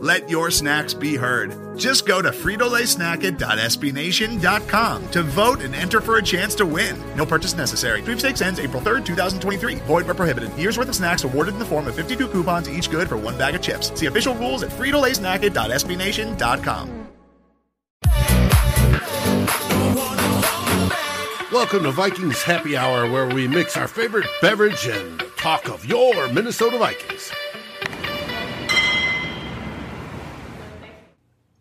Let your snacks be heard. Just go to fritolaysnacket.sbnation.com to vote and enter for a chance to win. No purchase necessary. Sweepstakes ends April 3rd, 2023. Void where prohibited. Year's worth of snacks awarded in the form of 52 coupons, each good for one bag of chips. See official rules at fritolaysnacket.sbnation.com. Welcome to Vikings Happy Hour, where we mix our favorite beverage and talk of your Minnesota Vikings.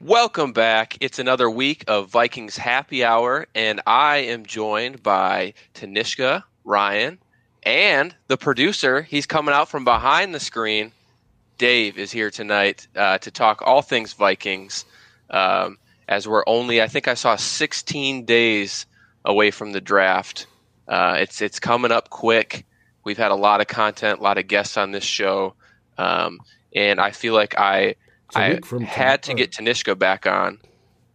Welcome back. It's another week of Vikings Happy Hour, and I am joined by Tanishka, Ryan, and the producer. He's coming out from behind the screen. Dave is here tonight uh, to talk all things Vikings. Um, as we're only, I think I saw 16 days away from the draft. Uh, it's it's coming up quick. We've had a lot of content, a lot of guests on this show, um, and I feel like I I had to get Tanishka back on.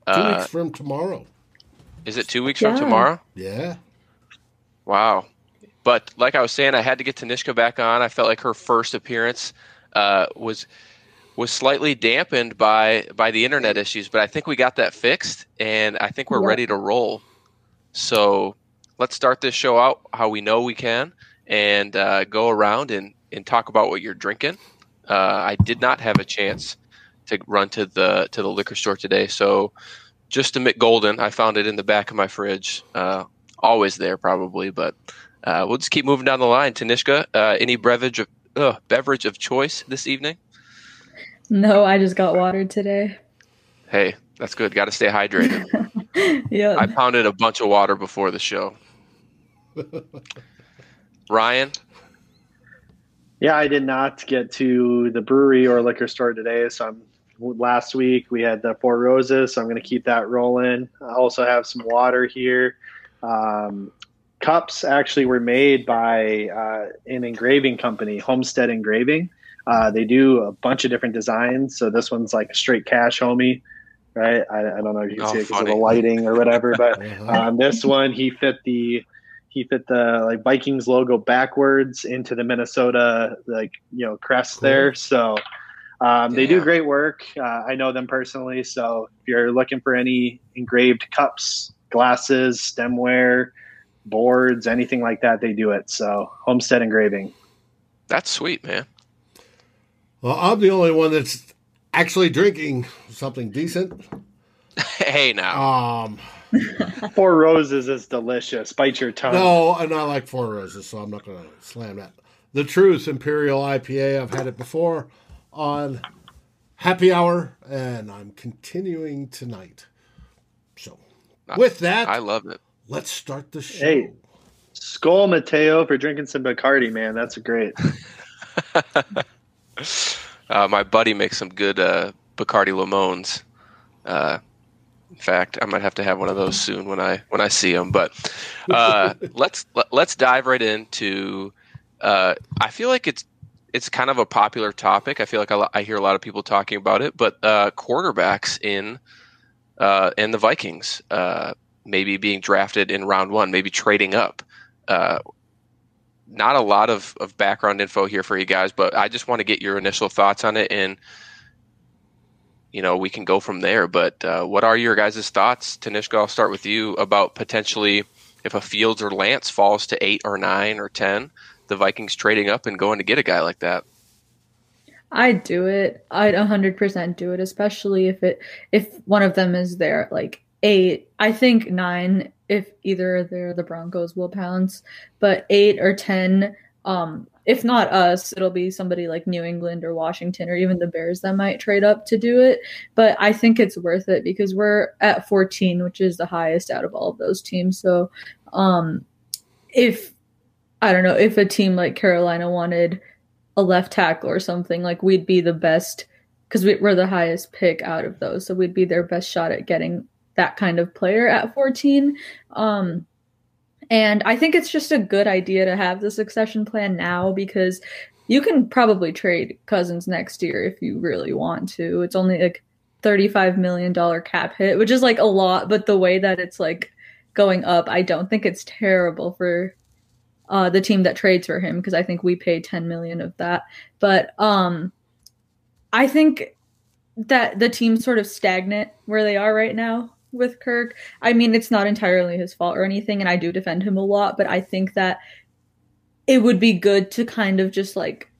Two uh, weeks from tomorrow. Is it two weeks yeah. from tomorrow? Yeah. Wow. But like I was saying, I had to get Tanishka back on. I felt like her first appearance uh, was was slightly dampened by by the internet issues, but I think we got that fixed, and I think we're yeah. ready to roll. So let's start this show out how we know we can, and uh, go around and and talk about what you're drinking. Uh, I did not have a chance to run to the to the liquor store today. So just a Mich Golden, I found it in the back of my fridge. Uh, always there, probably, but uh, we'll just keep moving down the line. Tanishka, uh, any beverage of uh, beverage of choice this evening? No, I just got water today. Hey, that's good. Got to stay hydrated. yeah, I pounded a bunch of water before the show. Ryan, yeah, I did not get to the brewery or liquor store today, so I'm last week we had the Four Roses, so I'm going to keep that rolling. I also have some water here. Um, cups actually were made by uh, an engraving company, Homestead Engraving. Uh, they do a bunch of different designs. So this one's like a straight cash homie, right? I, I don't know if you can oh, see it because of the lighting or whatever, but um, this one he fit the he fit the like Vikings logo backwards into the Minnesota like you know crest cool. there. So um, they do great work. Uh, I know them personally. So if you're looking for any engraved cups, glasses, stemware, boards, anything like that, they do it. So Homestead Engraving. That's sweet, man. Well, I'm the only one that's actually drinking something decent. hey, now. Um, Four Roses is delicious. Bite your tongue. No, and I like Four Roses, so I'm not going to slam that. The Truth Imperial IPA. I've had it before on happy hour, and I'm continuing tonight. So, with that, I love it. Let's start the show. Hey, Skol Mateo for drinking some Bacardi, man. That's great. uh, my buddy makes some good uh, Bacardi Limones. Uh, in fact, I might have to have one of those soon when I when I see them. But uh, let's let, us let us dive right into. Uh, I feel like it's it's kind of a popular topic. I feel like I, I hear a lot of people talking about it, but uh, quarterbacks in uh, the Vikings, uh, maybe being drafted in round one, maybe trading up. Uh, not a lot of, of background info here for you guys, but I just want to get your initial thoughts on it, and you know we can go from there. But uh, what are your guys' thoughts, Tanishka? I'll start with you about potentially if a Fields or Lance falls to eight or nine or ten the Vikings trading up and going to get a guy like that. I'd do it. I'd 100% do it, especially if it if one of them is there like 8. I think 9 if either they're the Broncos will pounce, but 8 or 10 um if not us, it'll be somebody like New England or Washington or even the Bears that might trade up to do it. But I think it's worth it because we're at 14, which is the highest out of all of those teams. So um if I don't know if a team like Carolina wanted a left tackle or something, like we'd be the best because we, we're the highest pick out of those, so we'd be their best shot at getting that kind of player at 14. Um, and I think it's just a good idea to have the succession plan now because you can probably trade Cousins next year if you really want to. It's only like $35 million cap hit, which is like a lot, but the way that it's like going up, I don't think it's terrible for uh, the team that trades for him because I think we pay 10 million of that. But um, I think that the team's sort of stagnant where they are right now with Kirk. I mean, it's not entirely his fault or anything, and I do defend him a lot, but I think that it would be good to kind of just like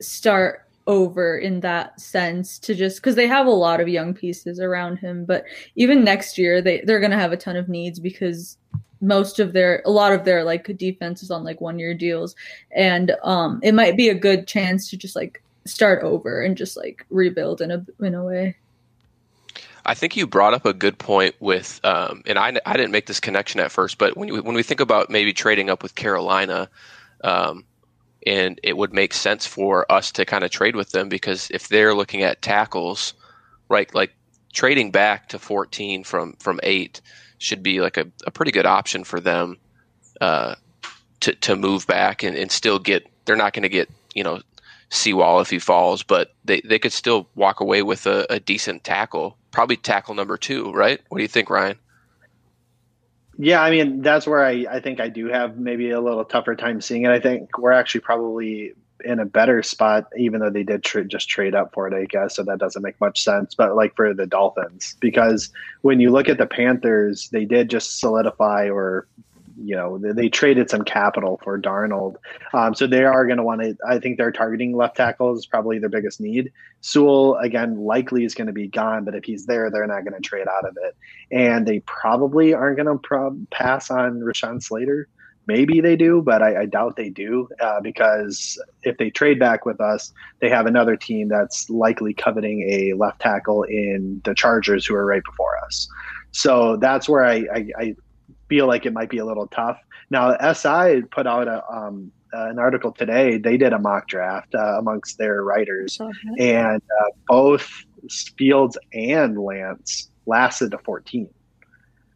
start over in that sense to just because they have a lot of young pieces around him but even next year they they're going to have a ton of needs because most of their a lot of their like defense is on like one year deals. And um it might be a good chance to just like start over and just like rebuild in a in a way. I think you brought up a good point with, um, and I, I didn't make this connection at first, but when you, when we think about maybe trading up with Carolina, um, and it would make sense for us to kind of trade with them because if they're looking at tackles, right, like trading back to 14 from from eight should be like a, a pretty good option for them uh, to to move back and, and still get. They're not going to get you know Sewell if he falls, but they, they could still walk away with a, a decent tackle probably tackle number two, right? What do you think, Ryan? Yeah, I mean that's where I, I think I do have maybe a little tougher time seeing it. I think we're actually probably in a better spot, even though they did tra- just trade up for it, I guess. So that doesn't make much sense. But like for the Dolphins, because when you look at the Panthers, they did just solidify or you know they, they, traded some capital for Darnold, um, so they are going to want to. I think they're targeting left tackle is probably their biggest need. Sewell again likely is going to be gone, but if he's there, they're not going to trade out of it, and they probably aren't going to pro- pass on Rashawn Slater. Maybe they do, but I, I doubt they do uh, because if they trade back with us, they have another team that's likely coveting a left tackle in the Chargers, who are right before us. So that's where I, I, I feel like it might be a little tough. Now, SI put out a, um, uh, an article today. They did a mock draft uh, amongst their writers, and uh, both Fields and Lance lasted to 14.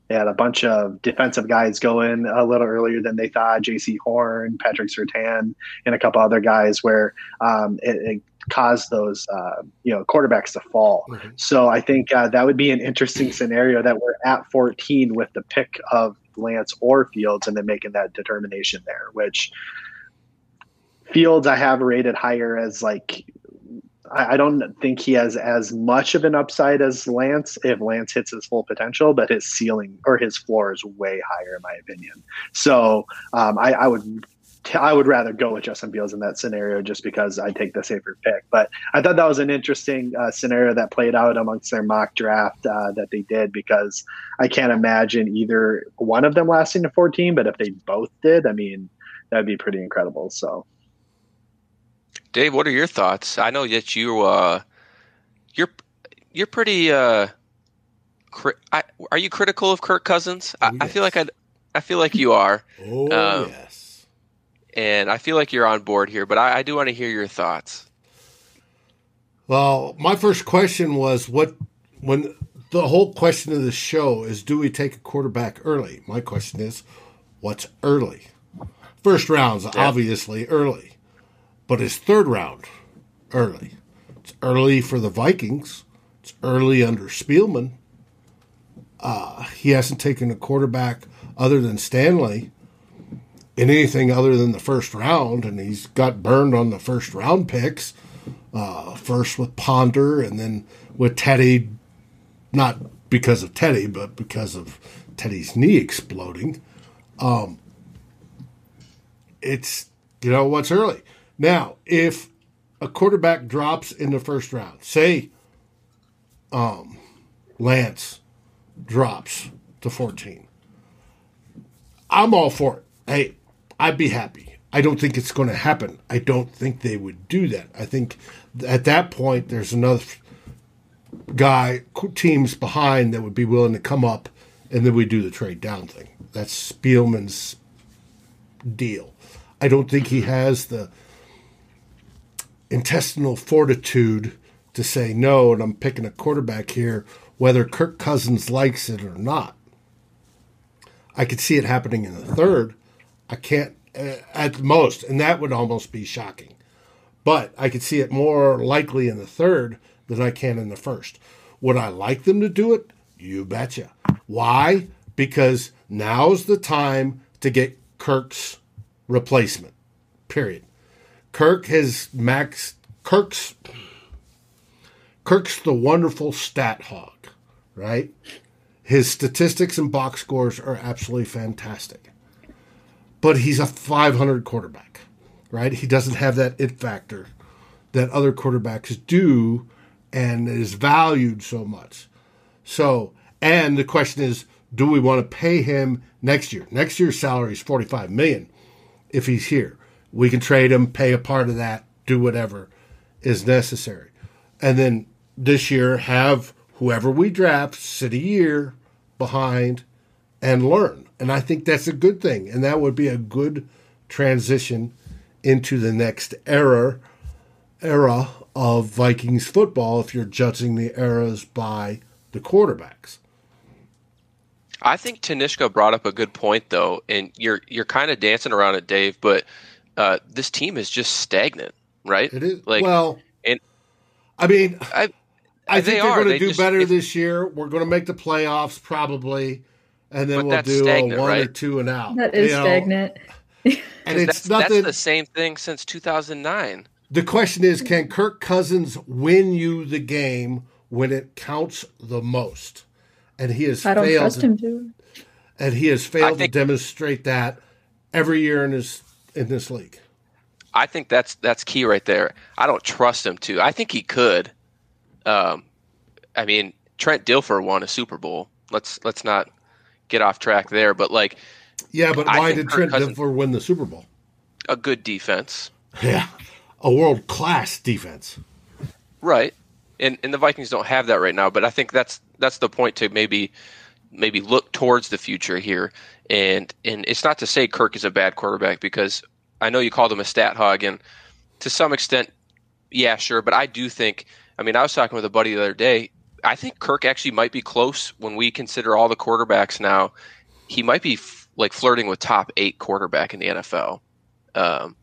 They had a bunch of defensive guys go in a little earlier than they thought. Jaycee Horn, Patrick Surtain, and a couple other guys where um, it, it, caused those uh, you know quarterbacks to fall. Mm-hmm. So I think uh, that would be an interesting scenario that we're at 14 with the pick of Lance or Fields, and then making that determination there. Which Fields I have rated higher as like I, don't think he has as much of an upside as Lance if Lance hits his full potential, but his ceiling or his floor is way higher in my opinion. So um, I, I would I would rather go with Justin Fields in that scenario just because I take the safer pick. But I thought that was an interesting uh, scenario that played out amongst their mock draft uh, that they did because I can't imagine either one of them lasting to 14, but if they both did, I mean, that'd be pretty incredible. So, Dave, what are your thoughts? I know that you uh, you're you're pretty. Uh, cri- I, are you critical of Kirk Cousins? I, yes. I feel like I I feel like you are. oh um, yes and I feel like you're on board here, but I, I do want to hear your thoughts. Well, my first question was what when the whole question of the show is do we take a quarterback early? My question is what's early? First round's yeah. obviously early, but is third round early? It's early for the Vikings. It's early under Spielman. Uh, he hasn't taken a quarterback other than Stanley in anything other than the first round, and he's got burned on the first round picks. Uh, first with Ponder, and then with Teddy, not because of Teddy, but because of Teddy's knee exploding. Um, it's you know what's early now. If a quarterback drops in the first round, say, um, Lance drops to fourteen, I'm all for it. Hey, I'd be happy. I don't think it's going to happen. I don't think they would do that. I think at that point there's another guy teams behind that would be willing to come up, and then we do the trade down thing. That's Spielman's deal. I don't think he has the intestinal fortitude to say no, and I'm picking a quarterback here, whether Kirk Cousins likes it or not. I could see it happening in the third. I can't uh, at most, and that would almost be shocking. But I could see it more likely in the third than I can in the first. Would I like them to do it? You betcha. Why? Because now's the time to get Kirk's replacement. Period. Kirk has max Kirk's Kirk's the wonderful stat hog, right? His statistics and box scores are absolutely fantastic. But he's a 500 quarterback, right? He doesn't have that it factor that other quarterbacks do and is valued so much. So, and the question is, do we want to pay him next year? Next year's salary is 45 million if he's here. We can trade him, pay a part of that, do whatever is necessary. And then this year have whoever we draft sit a year behind and learn. And I think that's a good thing. And that would be a good transition into the next era era of Vikings football if you're judging the eras by the quarterbacks. I think Tanishka brought up a good point though, and you're you're kind of dancing around it, Dave. But uh, this team is just stagnant, right? It is like well, and I mean, I, I think they're going to They do just- better if- this year. We're going to make the playoffs probably, and then we'll that's do a stagnant, one or two and out. That is you know? stagnant. and it's that's, nothing. that's the same thing since 2009. The question is, can Kirk Cousins win you the game when it counts the most? And he has I don't failed. trust him to. And he has failed think- to demonstrate that every year in his in this league. I think that's that's key right there. I don't trust him to. I think he could. Um, I mean, Trent Dilfer won a Super Bowl. Let's let's not get off track there. But like Yeah, but I why did Trent Cousins- Dilfer win the Super Bowl? a good defense, Yeah, a world class defense. right? And and the Vikings don't have that right now. But I think that's that's the point to maybe maybe look towards the future here. And and it's not to say Kirk is a bad quarterback because I know you called him a stat hog, and to some extent, yeah, sure. But I do think. I mean, I was talking with a buddy the other day. I think Kirk actually might be close when we consider all the quarterbacks now. He might be f- like flirting with top eight quarterback in the NFL. Um,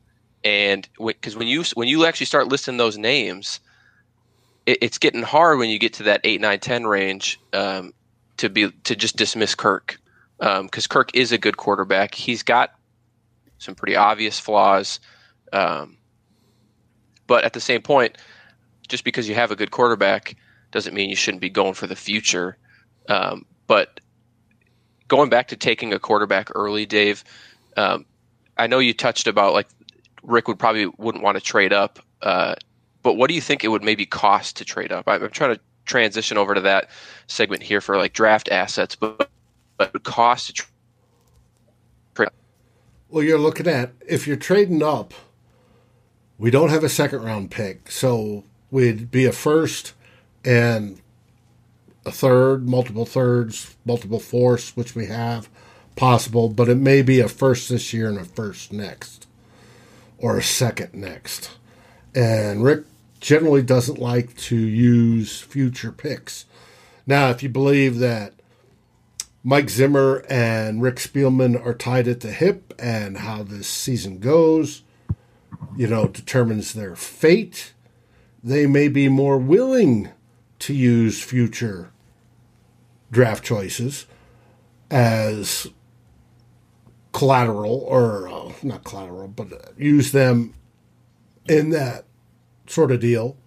and because when you when you actually start listing those names, it, it's getting hard when you get to that eight, nine, ten range um, to be to just dismiss Kirk because Kirk is a good quarterback. He's got some pretty obvious flaws, um, but at the same point, just because you have a good quarterback doesn't mean you shouldn't be going for the future. Um, but going back to taking a quarterback early, Dave, um, I know you touched about like Rick would probably wouldn't want to trade up. Uh, but what do you think it would maybe cost to trade up? I'm, I'm trying to transition over to that segment here for like draft assets, but but cost tra- Well, you're looking at if you're trading up, we don't have a second round pick, so we'd be a first and a third, multiple thirds, multiple fourths, which we have possible, but it may be a first this year and a first next, or a second next. And Rick generally doesn't like to use future picks. Now, if you believe that Mike Zimmer and Rick Spielman are tied at the hip, and how this season goes, you know, determines their fate. They may be more willing to use future draft choices as collateral, or uh, not collateral, but uh, use them in that sort of deal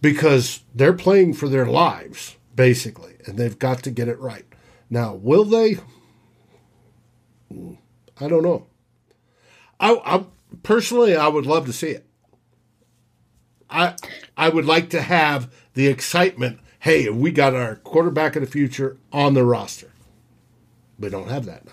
because they're playing for their lives, basically, and they've got to get it right. Now, will they? I don't know. I, I personally, I would love to see it. I I would like to have the excitement. Hey, we got our quarterback of the future on the roster. We don't have that now.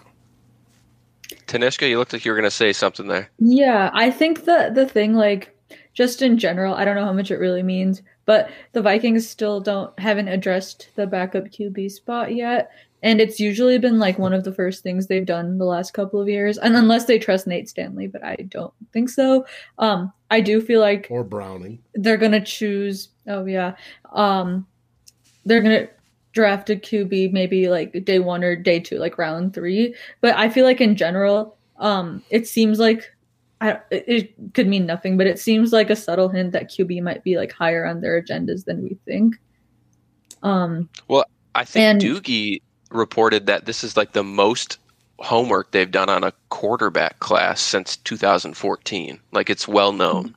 Tanishka, you looked like you were going to say something there. Yeah, I think the the thing like just in general, I don't know how much it really means, but the Vikings still don't haven't addressed the backup QB spot yet, and it's usually been like one of the first things they've done the last couple of years, and unless they trust Nate Stanley, but I don't think so. Um, I do feel like Or Browning. they're gonna choose Oh yeah. Um, they're gonna draft a QB maybe like day one or day two, like round three. But I feel like in general, um, it seems like I, it could mean nothing, but it seems like a subtle hint that QB might be like higher on their agendas than we think. Um, well, I think and- Doogie reported that this is like the most homework they've done on a quarterback class since 2014. Like it's well known.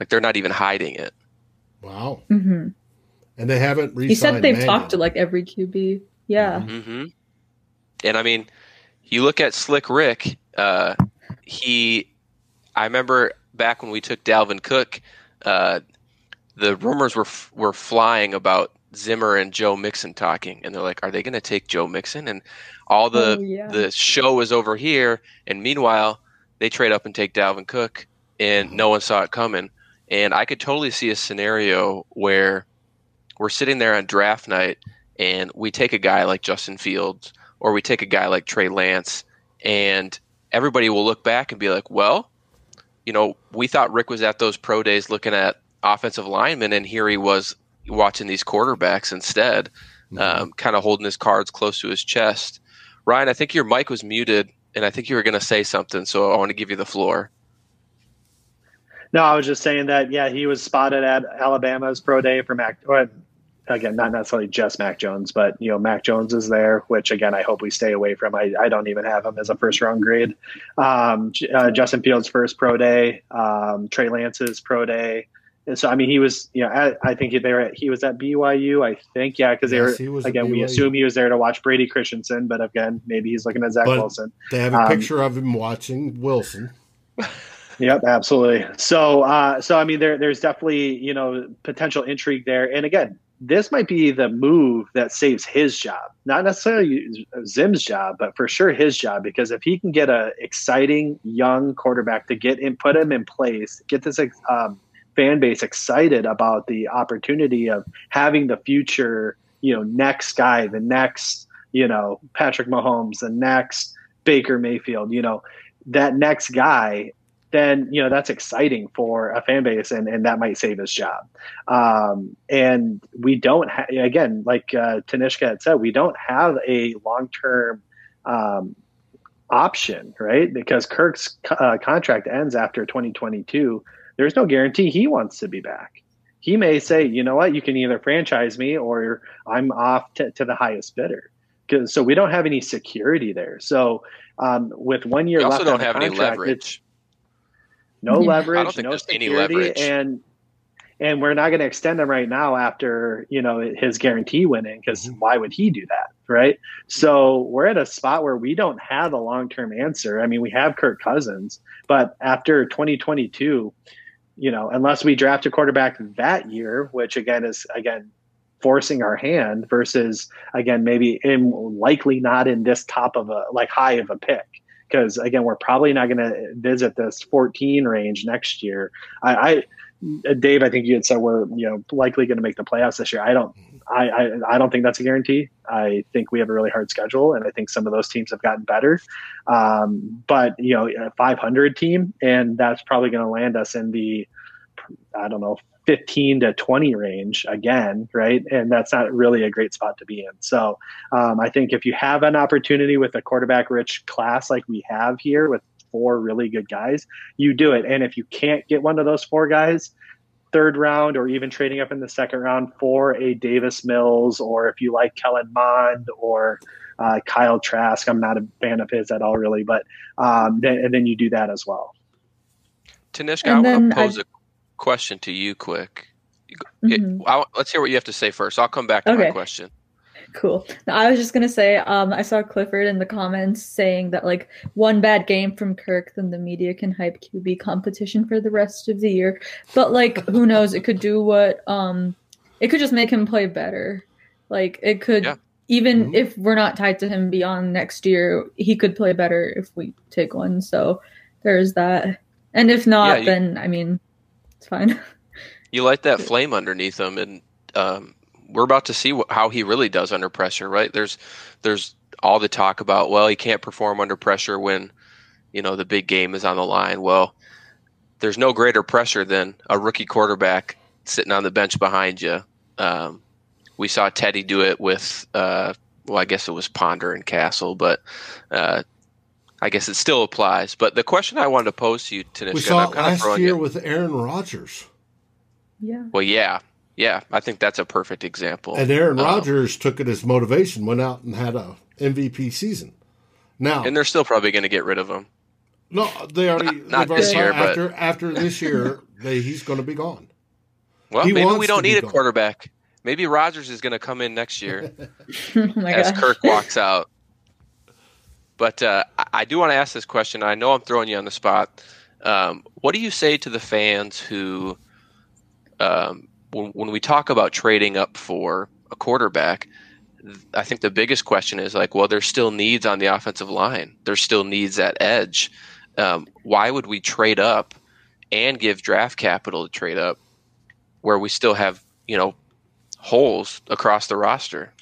Like they're not even hiding it. Wow. hmm And they haven't He said they've talked to like every QB. Yeah. hmm And I mean, you look at Slick Rick. Uh, he, I remember back when we took Dalvin Cook, uh, the rumors were f- were flying about Zimmer and Joe Mixon talking, and they're like, "Are they going to take Joe Mixon?" And all the Oh, yeah. the show is over here, and meanwhile, they trade up and take Dalvin Cook, and no one saw it coming. And I could totally see a scenario where we're sitting there on draft night, and we take a guy like Justin Fields, or we take a guy like Trey Lance, and everybody will look back and be like, "Well, you know, we thought Rick was at those pro days looking at offensive linemen, and here he was watching these quarterbacks instead, um, kind of holding his cards close to his chest." Ryan, I think your mic was muted, and I think you were going to say something, so I want to give you the floor. No, I was just saying that. Yeah, he was spotted at Alabama's pro day for Mac. Or, again, not necessarily just Mac Jones, but you know, Mac Jones is there, which again, I hope we stay away from. I, I don't even have him as a first round grade. Um, uh, Justin Fields' first pro day, um, Trey Lance's pro day. And so, I mean, he was, you know, I, I think they were at, he was at BYU, I think, yeah, because they he were again. We assume he was there to watch Brady Christensen, but again, maybe he's looking at Zach But- Wilson. They have a Um, picture of him watching Wilson. Yep, absolutely. So, uh, so I mean, there, there's definitely you know potential intrigue there. And again, this might be the move that saves his job, not necessarily Zim's job, but for sure his job. Because if he can get a exciting young quarterback to get in, put him in place, get this um, fan base excited about the opportunity of having the future, you know, next guy, the next, you know, Patrick Mahomes, the next Baker Mayfield, you know, that next guy then you know that's exciting for a fan base and, and that might save his job. Um, and we don't ha- again like uh, tanishka had said we don't have a long-term um, option right? Because kirk's uh, contract ends after 2022 there's no guarantee he wants to be back. He may say you know what? You can either franchise me or i'm off to, to the highest bidder. so we don't have any security there. So um, with one year You also left don't have any contract, it's- leverage. No Yeah. leverage, I don't think no there's any security, leverage. and and we're not going to extend him right now after you know his guarantee went in because Mhm. why would he do that, right? So we're at a spot where we don't have a long term answer. I mean, we have Kirk Cousins, but after 2022, you know, unless we draft a quarterback that year, which again is again forcing our hand versus again maybe in likely not in this top of a like high of a pick because again we're probably not going to visit this 14 range next year. I, I dave i think you had said we're you know likely going to make the playoffs this year. I don't I, I i don't think that's a guarantee. I think we have a really hard schedule and i think some of those teams have gotten better. Um, but you know a 500 team and that's probably going to land us in the i don't know 15 to 20 range again, right? And that's not really a great spot to be in. So um, I think if you have an opportunity with a quarterback rich class like we have here with four really good guys, you do it. And if you can't get one of those four guys, third round or even trading up in the second round for a Davis Mills, or if you like Kellen Mond or uh, Kyle Trask, I'm not a fan of his at all, really, but um, then, and then you do that as well. Tanishka, I want then to pose I- a question to you quick. Mhm. It- I- let's hear what you have to say first. I'll come back to my question. Cool. Now, I was just gonna say, um, I saw Clifford in the comments saying that like one bad game from Kirk, then the media can hype QB competition for the rest of the year. But like, who knows? It could do what um, it could just make him play better. Like it could Yeah. even Mhm. if we're not tied to him beyond next year, he could play better if we take one. So there's that. And if not, Yeah, you- then I mean, it's fine. You light that flame underneath him, and um, we're about to see wh- how he really does under pressure. Right? There's there's all the talk about well, he can't perform under pressure when you know the big game is on the line. Well, there's no greater pressure than a rookie quarterback sitting on the bench behind you. Um, we saw Teddy do it with, uh, well, I guess it was Ponder and Cassel, but uh, I guess it still applies. But the question I wanted to pose to you, Tanishka, We saw it I'm kind of last year you. with Aaron Rodgers. Yeah. Well, yeah, yeah, I think that's a perfect example. And Aaron Um, Rodgers took it as motivation, went out and had a MVP season. Now, and they're still probably going to get rid of him. no, they already Not- not they've already this year, but- after after this year, they, he's going to be gone. Well, He maybe we don't need a gone. quarterback. Maybe Rodgers is going to come in next year. oh as gosh. Kirk walks out. But uh, I- do want to ask this question. I know I'm throwing you on the spot. Um, what do you say to the fans who, um, when, when we talk about trading up for a quarterback, I think the biggest question is like, well, there's still needs on the offensive line. There's still needs at edge. Um, why would we trade up and give draft capital to trade up where we still have, you know, holes across the roster?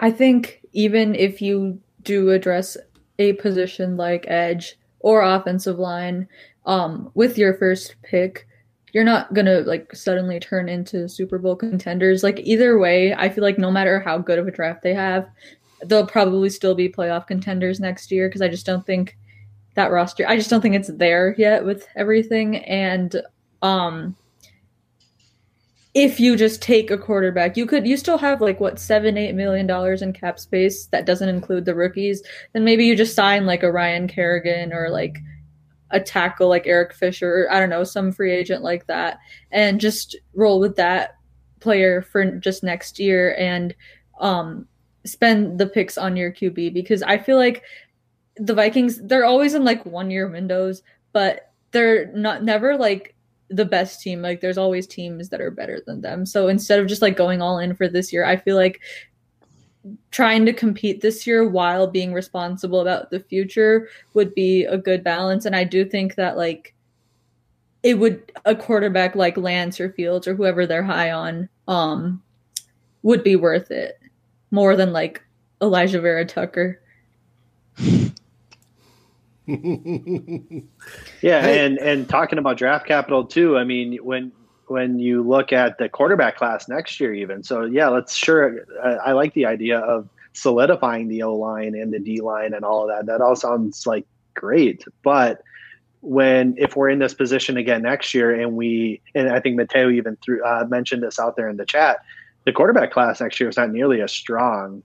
I think even if you do address a position like edge or offensive line um, with your first pick, you're not gonna like suddenly turn into Super Bowl contenders. Like either way, I feel like no matter how good of a draft they have, they'll probably still be playoff contenders next year because I just don't think that roster. I just don't think it's there yet with everything and um if you just take a quarterback, you could you still have like what seven, eight million dollars in cap space that doesn't include the rookies. Then maybe you just sign like a Ryan Kerrigan or like a tackle like Eric Fisher, or I don't know, some free agent like that, and just roll with that player for just next year and um spend the picks on your QB because I feel like the Vikings they're always in like one year windows, but they're not never like the best team. Like there's always teams that are better than them. So instead of just like going all in for this year, I feel like trying to compete this year while being responsible about the future would be a good balance. And I do think that like it would a quarterback like Lance or Fields or whoever they're high on um would be worth it more than like Alijah Vera Tucker. Yeah, Hey. and and talking about draft capital too. I mean, when when you look at the quarterback class next year, even so, yeah, let's sure. I, I like the idea of solidifying the O line and the D line and all of that. That all sounds like great, but when if we're in this position again next year and we and I think Mateo even threw uh, mentioned this out there in the chat, the quarterback class next year is not nearly as strong.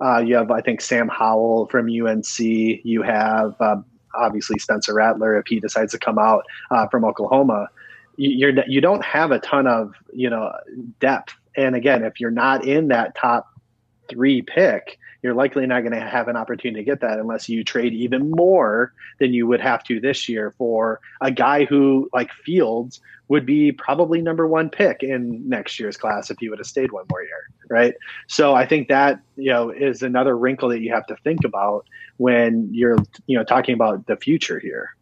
Uh, you have I think Sam Howell from UNC. You have uh, obviously Spencer Rattler if he decides to come out uh, from Oklahoma. You- You're you don't have a ton of you know depth, and again, if you're not in that top three pick, you're likely not going to have an opportunity to get that unless you trade even more than you would have to this year for a guy who like Fields would be probably number one pick in next year's class if he would have stayed one more year, right? So I think that you know is another wrinkle that you have to think about when you're you know talking about the future here.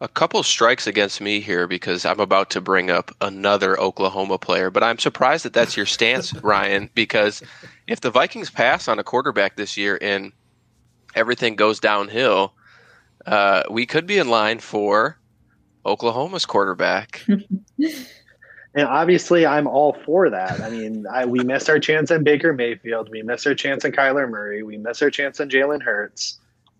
A couple strikes against me here because I'm about to bring up another Oklahoma player, but I'm surprised that that's your stance, Ryan, because if the Vikings pass on a quarterback this year and everything goes downhill, uh, we could be in line for Oklahoma's quarterback. And obviously, I'm all for that. I mean, I, we missed our chance on Baker Mayfield. We missed our chance on Kyler Murray. We missed our chance on Jalen Hurts.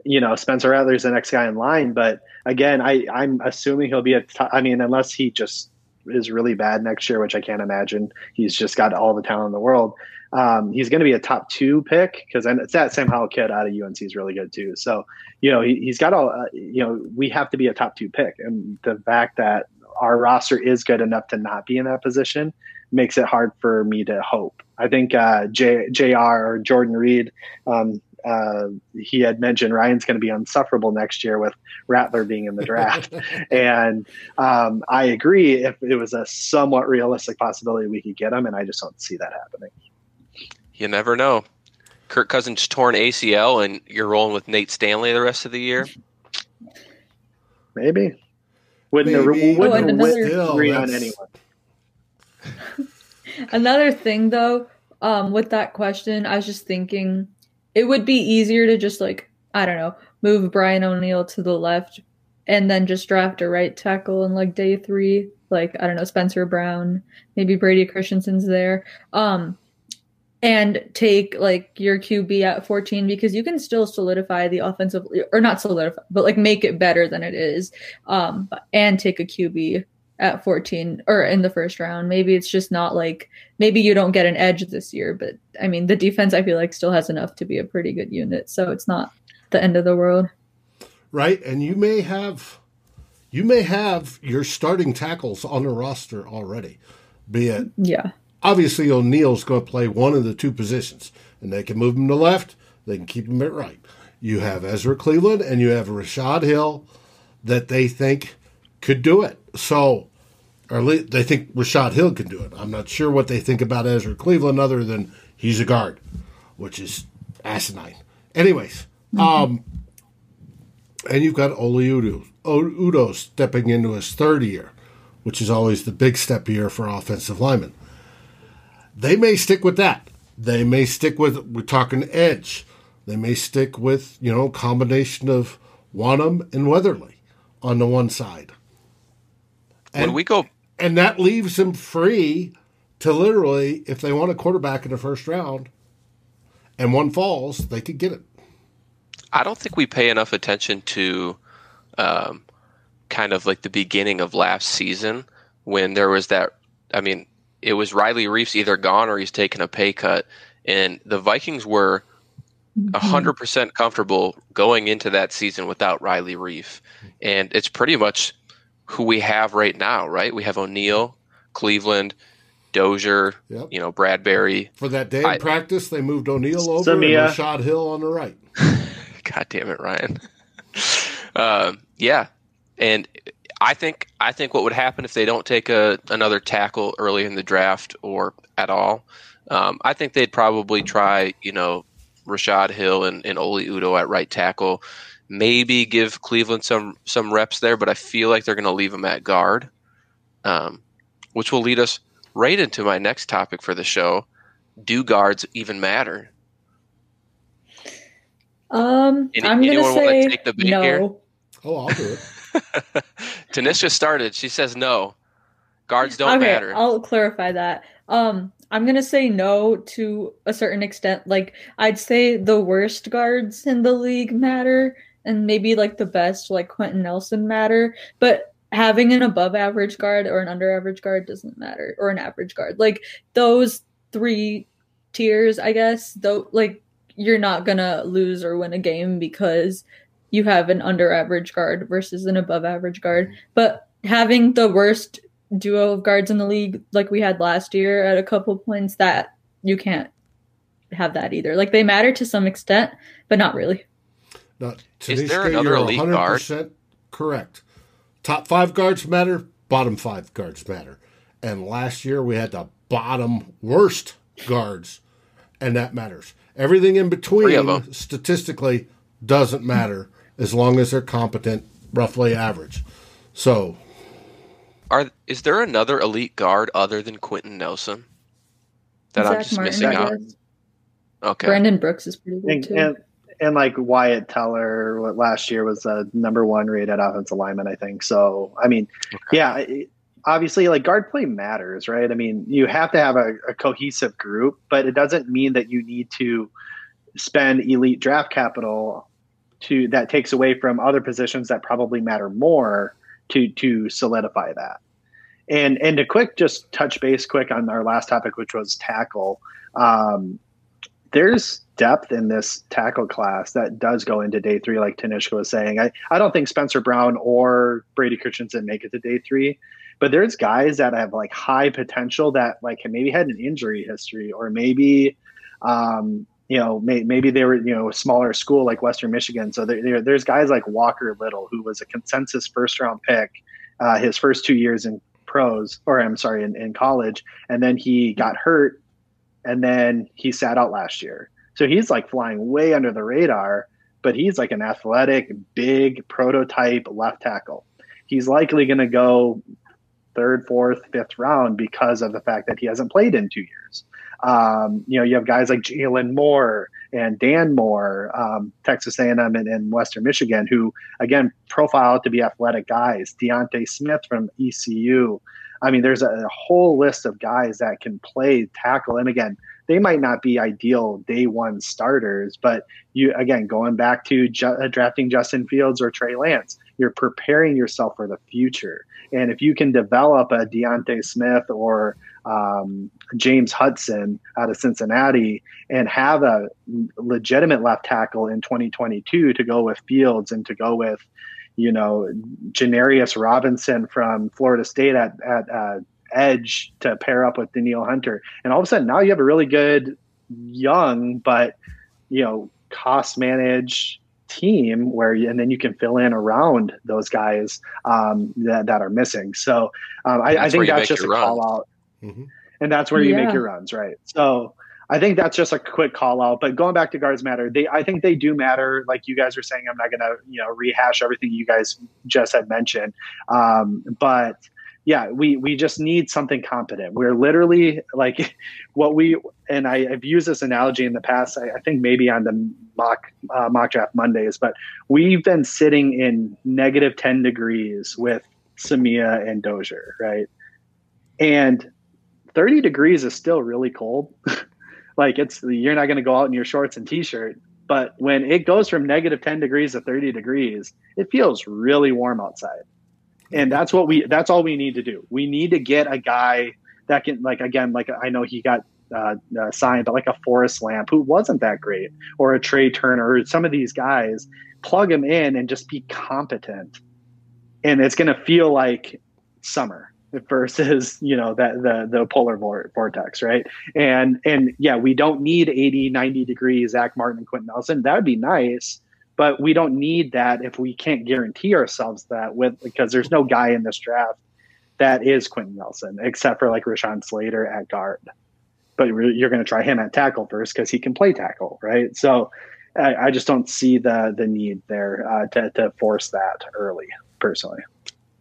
You know, Spencer Rattler's the next guy in line. But again, I, I'm assuming he'll be a. T- I mean, unless he just is really bad next year, which I can't imagine. He's just got all the talent in the world. Um, he's going to be a top two pick because it's that Sam Howell kid out of UNC is really good too. So you know he, he's got all. Uh, you know we have to be a top two pick, and the fact that our roster is good enough to not be in that position makes it hard for me to hope. I think uh, J, JR or Jordan Reed, um, uh, he had mentioned Ryan's going to be unsufferable next year with Rattler being in the draft. and um, I agree if it was a somewhat realistic possibility we could get him, and I just don't see that happening. You never know. Kirk Cousins torn ACL, and you're rolling with Nate Stanley the rest of the year. Maybe. Wouldn't, Maybe. wouldn't, Oh, another- Still, agree on anyone. Another thing though, um, with that question, I was just thinking it would be easier to just like, I don't know, move Brian O'Neill to the left and then just draft a right tackle in like day three like I don't know Spencer Brown, maybe Brady Christensen's there. Um, and take like your QB at 14 because you can still solidify the offensive or not solidify, but like make it better than it is. Um, and take a QB at 14 or in the first round. Maybe it's just not like maybe you don't get an edge this year, but I mean the defense I feel like still has enough to be a pretty good unit, so it's not the end of the world. Right, and you may have you may have your starting tackles on the roster already. Be it yeah. Obviously O'Neill's going to play one of the two positions, and they can move him to left, they can keep him at right. You have Ezra Cleveland and you have Rashad Hill that they think could do it. So, or at least they think Rashad Hill can do it. I'm not sure what they think about Ezra Cleveland other than he's a guard, which is asinine. Anyways, mm-hmm. um, and you've got Udoh, Udoh stepping into his third year, which is always the big step year for offensive linemen. They may stick with that. They may stick with, we're talking edge. They may stick with, you know, combination of Wonnum and Weatherly on the one side. And, when we go, and that leaves them free to literally, if they want a quarterback in the first round, and one falls, they could get it. I don't think we pay enough attention to, um, kind of like the beginning of last season when there was that. I mean, it was Riley Reiff's either gone or he's taken a pay cut, and the Vikings were mm-hmm. hundred percent comfortable going into that season without Riley Reiff, and it's pretty much who we have right now, right? We have O'Neill, Cleveland, Dozier, yep. you know, Bradbury. For that day of practice, they moved O'Neill over Samia. and Rashad Hill on the right. God damn it, Ryan. uh, yeah, and I think I think what would happen if they don't take a another tackle early in the draft or at all, um, I think they'd probably try, you know, Rashad Hill and, and Oli Udoh at right tackle maybe give Cleveland some some reps there, but I feel like they're going to leave him at guard, um, which will lead us right into my next topic for the show. Do guards even matter? Um, Any, I'm going to say take the bait no. Here? Oh, I'll do it. Tanisha started. She says no. Guards don't okay, matter. I'll clarify that. Um, I'm gonna say no to a certain extent. Like I'd say the worst guards in the league matter, and maybe like the best, like Quenton Nelson, matter. But having an above average guard or an under average guard doesn't matter, or an average guard. Like those three tiers, I guess, though, like you're not gonna lose or win a game because you have an under average guard versus an above average guard. But having the worst duo of guards in the league, like we had last year at a couple points, that you can't have that either. Like they matter to some extent, but not really. Not Is there another elite 100% guard? Correct. Top five guards matter. Bottom five guards matter. And last year we had the bottom worst guards, and that matters. Everything in between statistically doesn't matter as long as they're competent, roughly average. So, are is there another elite guard other than Quenton Nelson that Zack I'm just Martin, missing out? Okay, Brandon Brooks is pretty good and, too. And, and like Wyatt Teller, what last year was a number one rated offensive lineman, I think. So, I mean, okay. yeah, obviously, like guard play matters, right? I mean, you have to have a, a, cohesive group, but it doesn't mean that you need to spend elite draft capital to that takes away from other positions that probably matter more to to solidify that. And and to quick just touch base quick on our last topic, which was tackle. Um, there's depth in this tackle class that does go into day three, like Tanishka was saying. I, I don't think Spencer Brown or Brady Christensen make it to day three, but there's guys that have like high potential that like maybe had an injury history or maybe um, you know may, maybe they were you know a smaller school like Western Michigan. So there, there, there's guys like Walker Little who was a consensus first round pick uh, his first two years in pros or I'm sorry in, in college, and then he got hurt and then he sat out last year. So he's like flying way under the radar, but he's like an athletic, big prototype left tackle. He's likely going to go third, fourth, fifth round because of the fact that he hasn't played in two years. Um, you know, you have guys like Jaylon Moore and Dan Moore, um, Texas A&M and, and, Western Michigan, who again profile to be athletic guys. D'Ante Smith from ECU. I mean, there's a, a whole list of guys that can play tackle, and again, they might not be ideal day one starters, but you again going back to ju- uh, drafting Justin Fields or Trey Lance, you're preparing yourself for the future. And if you can develop a D'Ante Smith or um, James Hudson out of Cincinnati and have a legitimate left tackle in 2022 to go with Fields and to go with, you know, Janarius Robinson from Florida State at, at uh, edge to pair up with Danielle Hunter. And all of a sudden now you have a really good young, but, you know, cost manage team where you, and then you can fill in around those guys um, that, that are missing. So um, I, I, think that's just a call out Mm-hmm. And that's where you yeah. make your runs, right? So I think that's just a quick call out. But going back to guards matter, they I think they do matter. Like you guys were saying, I'm not gonna you know rehash everything you guys just had mentioned. Um, but yeah, we we just need something competent. We're literally like what we and I, have used this analogy in the past. I, I think maybe on the mock uh, mock draft Mondays, but we've been sitting in negative ten degrees with Samia and Dozier, right? And 30 degrees is still really cold. like it's you're not going to go out in your shorts and t-shirt, but when it goes from negative 10 degrees to 30 degrees, it feels really warm outside. And that's what we that's all we need to do. We need to get a guy that can like again like I know he got uh, uh, signed, but like a Forrest Lamp who wasn't that great, or a Trai Turner, or some of these guys, plug him in and just be competent, and it's going to feel like summer versus you know that the the polar vortex right? And and yeah we don't need 80 90 degrees zack martin and quenton nelson. That would be nice but we don't need that if we can't guarantee ourselves that with because there's no guy in this draft that is quenton nelson except for like rashawn slater at guard. But you're going to try him at tackle first because he can play tackle right? So I, I, just don't see the the need there uh, to, to force that early personally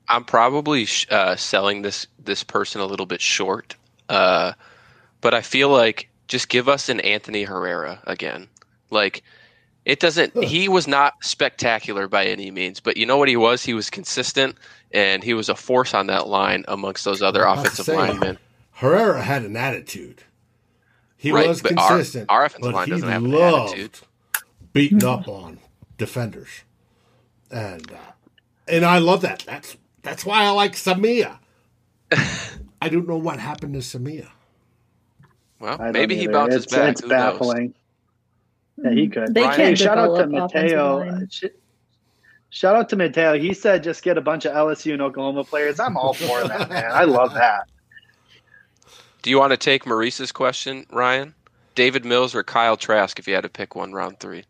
I'm probably uh, selling this this person a little bit short, uh, but I feel like just give us an Anthony Herrera again. Like it doesn't. He was not spectacular by any means, but you know what he was? He was consistent, and he was a force on that line amongst those other offensive say, linemen. Herrera had an attitude. He right, was consistent. Our, our offensive line doesn't have an attitude. Beating up on defenders, and uh, and I love that. That's that's why I like Samia. I don't know what happened to Samia. Well, maybe he bounces it's, back. It's Who baffling. Knows? Yeah, he could. They Ryan, can't hey, shout out to Mateo. Shout out to Mateo. He said just get a bunch of LSU and Oklahoma players. I'm all for that, man. I love that. Do you want to take Maurice's question, Ryan? Davis Mills or Kyle Trask if you had to pick one round three?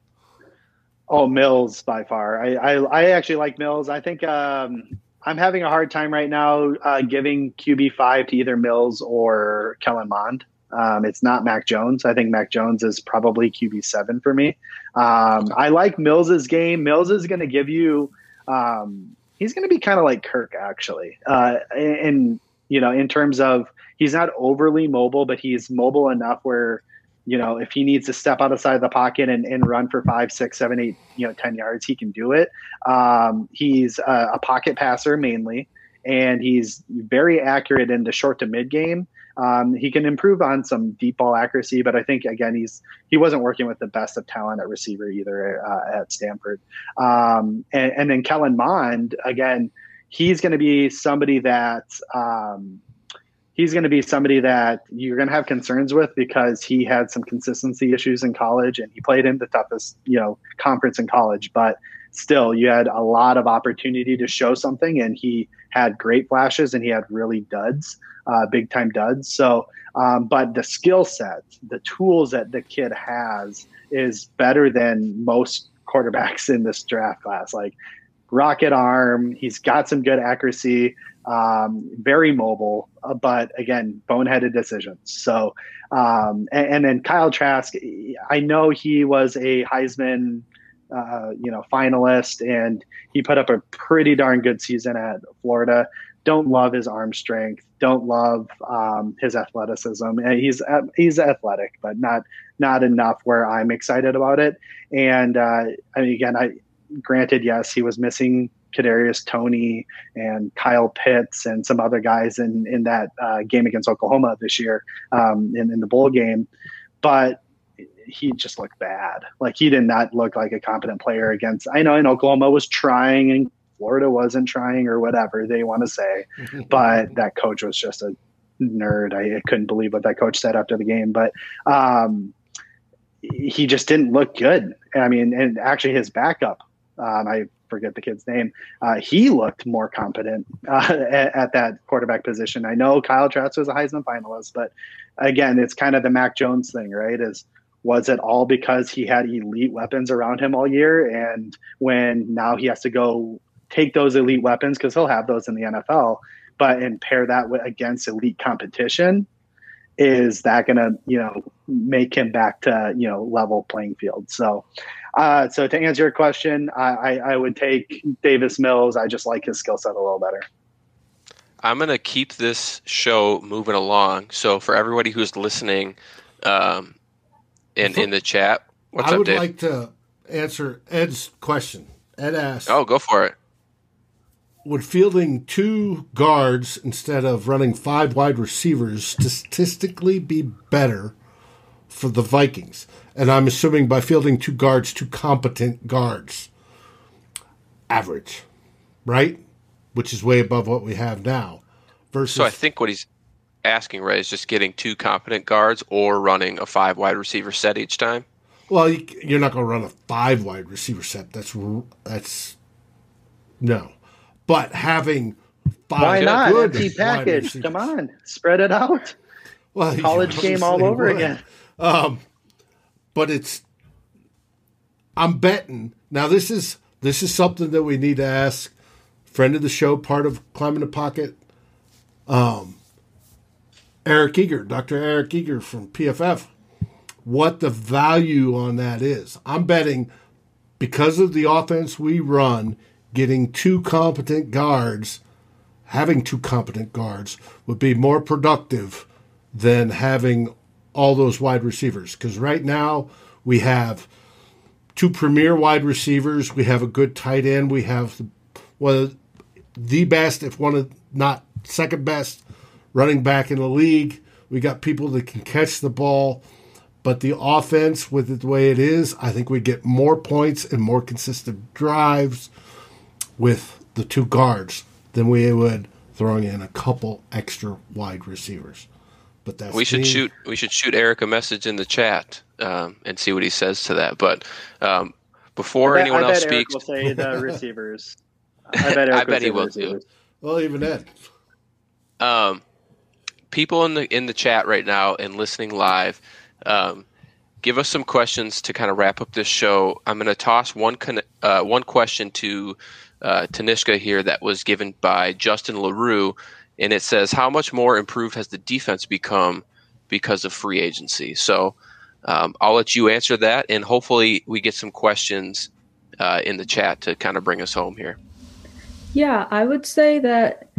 Oh, Mills by far. I, I, I actually like Mills. I think um, I'm having a hard time right now uh, giving QB five to either Mills or Kellen Mond. Um, it's not Mac Jones. I think Mac Jones is probably QB seven for me. Um, I like Mills's game. Mills is going to give you. Um, he's going to be kind of like Kirk, actually, uh, in you know, in terms of he's not overly mobile, but he's mobile enough where you know, if he needs to step outside of the pocket and, and run for five, six, seven, eight, you know, 10 yards, he can do it. Um, he's a, a, pocket passer mainly, and he's very accurate in the short to mid game. Um, he can improve on some deep ball accuracy, but I think again he's he wasn't working with the best of talent at receiver either uh, at Stanford. Um, and, and, then Kellen Mond again, he's going to be somebody that um, he's going to be somebody that you're going to have concerns with because he had some consistency issues in college and he played in the toughest you know conference in college. But still you had a lot of opportunity to show something and he had great flashes and he had really duds uh, big time duds. So um, but the skill set the tools that the kid has is better than most quarterbacks in this draft class. Like rocket arm he's got some good accuracy um, very mobile, uh, but again, boneheaded decisions. So, um, and, and, then Kyle Trask, I know he was a Heisman, uh, you know, finalist, and he put up a pretty darn good season at Florida. don't love his arm strength, don't love um, his athleticism. And he's he's athletic, but not not enough where I'm excited about it. And uh, I mean, again, I granted, yes, he was missing Kadarius Toney and Kyle Pitts and some other guys in in that uh, game against Oklahoma this year um, in, in the bowl game, but he just looked bad. Like he did not look like a competent player against. I know in Oklahoma was trying and Florida wasn't trying or whatever they want to say, but that coach was just a nerd. I, I, couldn't believe what that coach said after the game, but um, he just didn't look good. I mean, and actually his backup, um, I forget the kid's name. Uh, he looked more competent uh, at, at, that quarterback position. I know Kyle Trask was a Heisman finalist, but again, it's kind of the Mac Jones thing, right? Is was it all because he had elite weapons around him all year, and when now he has to go take those elite weapons because he'll have those in the NFL, but and pair that with against elite competition, is that going to you know make him back to you know level playing field? So, uh, so to answer your question, I, I, I would take Davis Mills. I just like his skill set a little better. I'm going to keep this show moving along. So for everybody who's listening, um, in in the chat, what's I up, would Dave? like to answer Ed's question. Ed asked, "Oh, go for it." would fielding two guards instead of running five wide receivers statistically be better for the Vikings? And I'm assuming by fielding two guards, two competent guards. Average, right? Which is way above what we have now. Versus So I think what he's asking, Ray, is just getting two competent guards or running a five wide receiver set each time. Well, you're not going to run a five wide receiver set. That's that's no but having five Why not? good empty package. Come on, spread it out. Well, college game all over would. again. Um, but it's I'm betting now. This is this is something that we need to ask. Friend of the show, part of climbing the pocket. Um, Eric Eager, Dr. Eric Eager from PFF, what the value on that is. I'm betting because of the offense we run, getting two competent guards, having two competent guards, would be more productive than having all those wide receivers. Because right now we have two premier wide receivers, we have a good tight end, we have one of the best, if one of not second best, running back in the league. We got people that can catch the ball. But the offense, with it the way it is, I think we get more points and more consistent drives with the two guards than we would throwing in a couple extra wide receivers. But that's we should me. shoot we should shoot Eric a message in the chat um, and see what he says to that. But um, before bet, anyone else speaks, Eric will say the receivers. I bet, I bet he will receivers. too. Well, even Ed. Um, people in the in the chat right now and listening live, um, give us some questions to kind of wrap up this show. I'm going to toss one con- uh, one question to uh, Tanishka here that was given by Justin LaRue, and it says, How much more improved has the defense become because of free agency? So um, I'll let you answer that, and hopefully we get some questions uh, in the chat to kind of bring us home here. Yeah, I would say that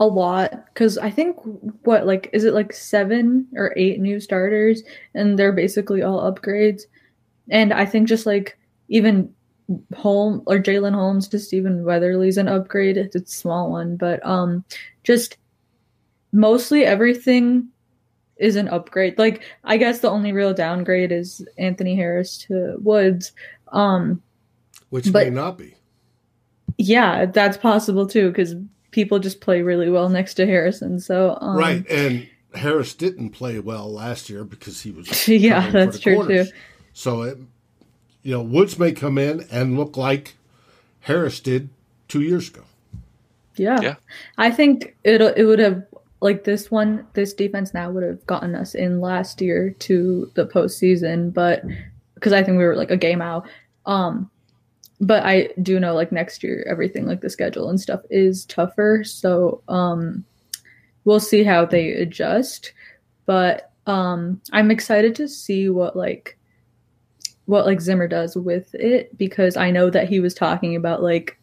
a lot because I think what like is it like seven or eight new starters and they're basically all upgrades, and I think just like even Home or Jalyn Holmes to Stephen Weatherly's an upgrade. It's a small one, but um, just mostly everything is an upgrade. Like I guess the only real downgrade is Anthony Harris to Woods, um, which but, may not be. Yeah, that's possible too because people just play really well next to Harrison. So um, right, and Harris didn't play well last year because he was yeah, that's true corners. too. So it you know, Woods may come in and look like Harris did two years ago. Yeah. Yeah. I think it it would have like this one this defense now would have gotten us in last year to the postseason, but because I think we were like a game out. Um but I do know like next year everything like the schedule and stuff is tougher. So um we'll see how they adjust. But um I'm excited to see what like what like Zimmer does with it because I know that he was talking about like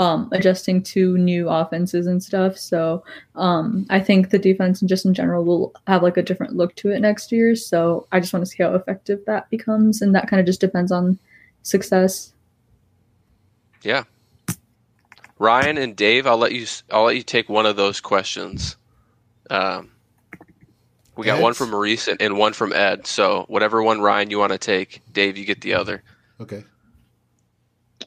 um, adjusting to new offenses and stuff. So um, I think the defense and just in general will have like a different look to it next year. So I just want to see how effective that becomes, and that kind of just depends on success. Yeah. Ryan and Dave, I'll let you. I'll let you take one of those questions. Um, we got Ed's? one from Maurice and, and one from Ed. So whatever one Ryan you want to take, Dave, you get the other. Okay.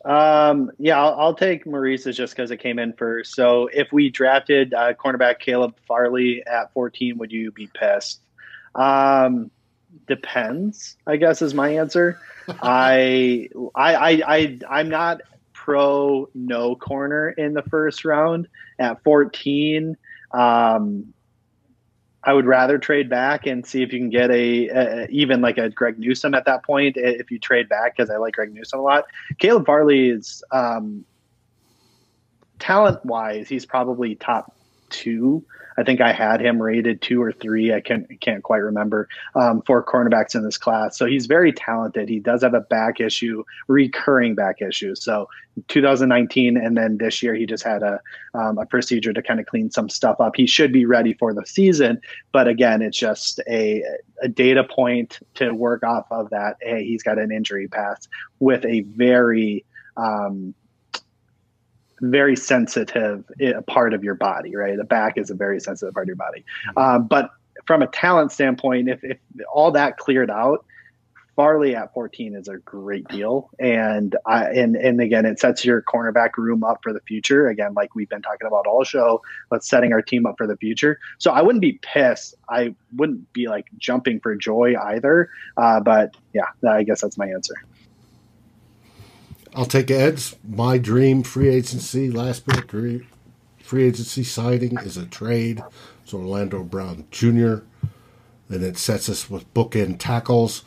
Um, yeah, I'll, I'll take Maurice's just because it came in first. So if we drafted uh, cornerback Caleb Farley at 14, would you be pissed? Um, depends, I guess, is my answer. I, I, I, I, I'm not pro no corner in the first round at 14. Um, I would rather trade back and see if you can get a, a even like a Greg Newsome at that point. If you trade back, because I like Greg Newsome a lot. Caleb Farley is um, talent wise, he's probably top two. I think I had him rated two or three. I can't can't quite remember um, for cornerbacks in this class. So he's very talented. He does have a back issue, recurring back issue. So 2019 and then this year he just had a um, a procedure to kind of clean some stuff up. He should be ready for the season, but again, it's just a a data point to work off of that. Hey, he's got an injury past with a very um, very sensitive eh, part of your body, right? The back is a very sensitive part of your body. Um, but from a talent standpoint, if, if all that cleared out, Farley at 14 is a great deal. And I, and, and again, it sets your cornerback room up for the future. Again, like we've been talking about all show, let's setting our team up for the future. So I wouldn't be pissed. I wouldn't be like jumping for joy either. Uh, but yeah, I guess that's my answer. I'll take Ed's. My dream free agency, last bit dream, free agency signing is a trade. It's Orlando Brown Jr. And it sets us with bookend tackles.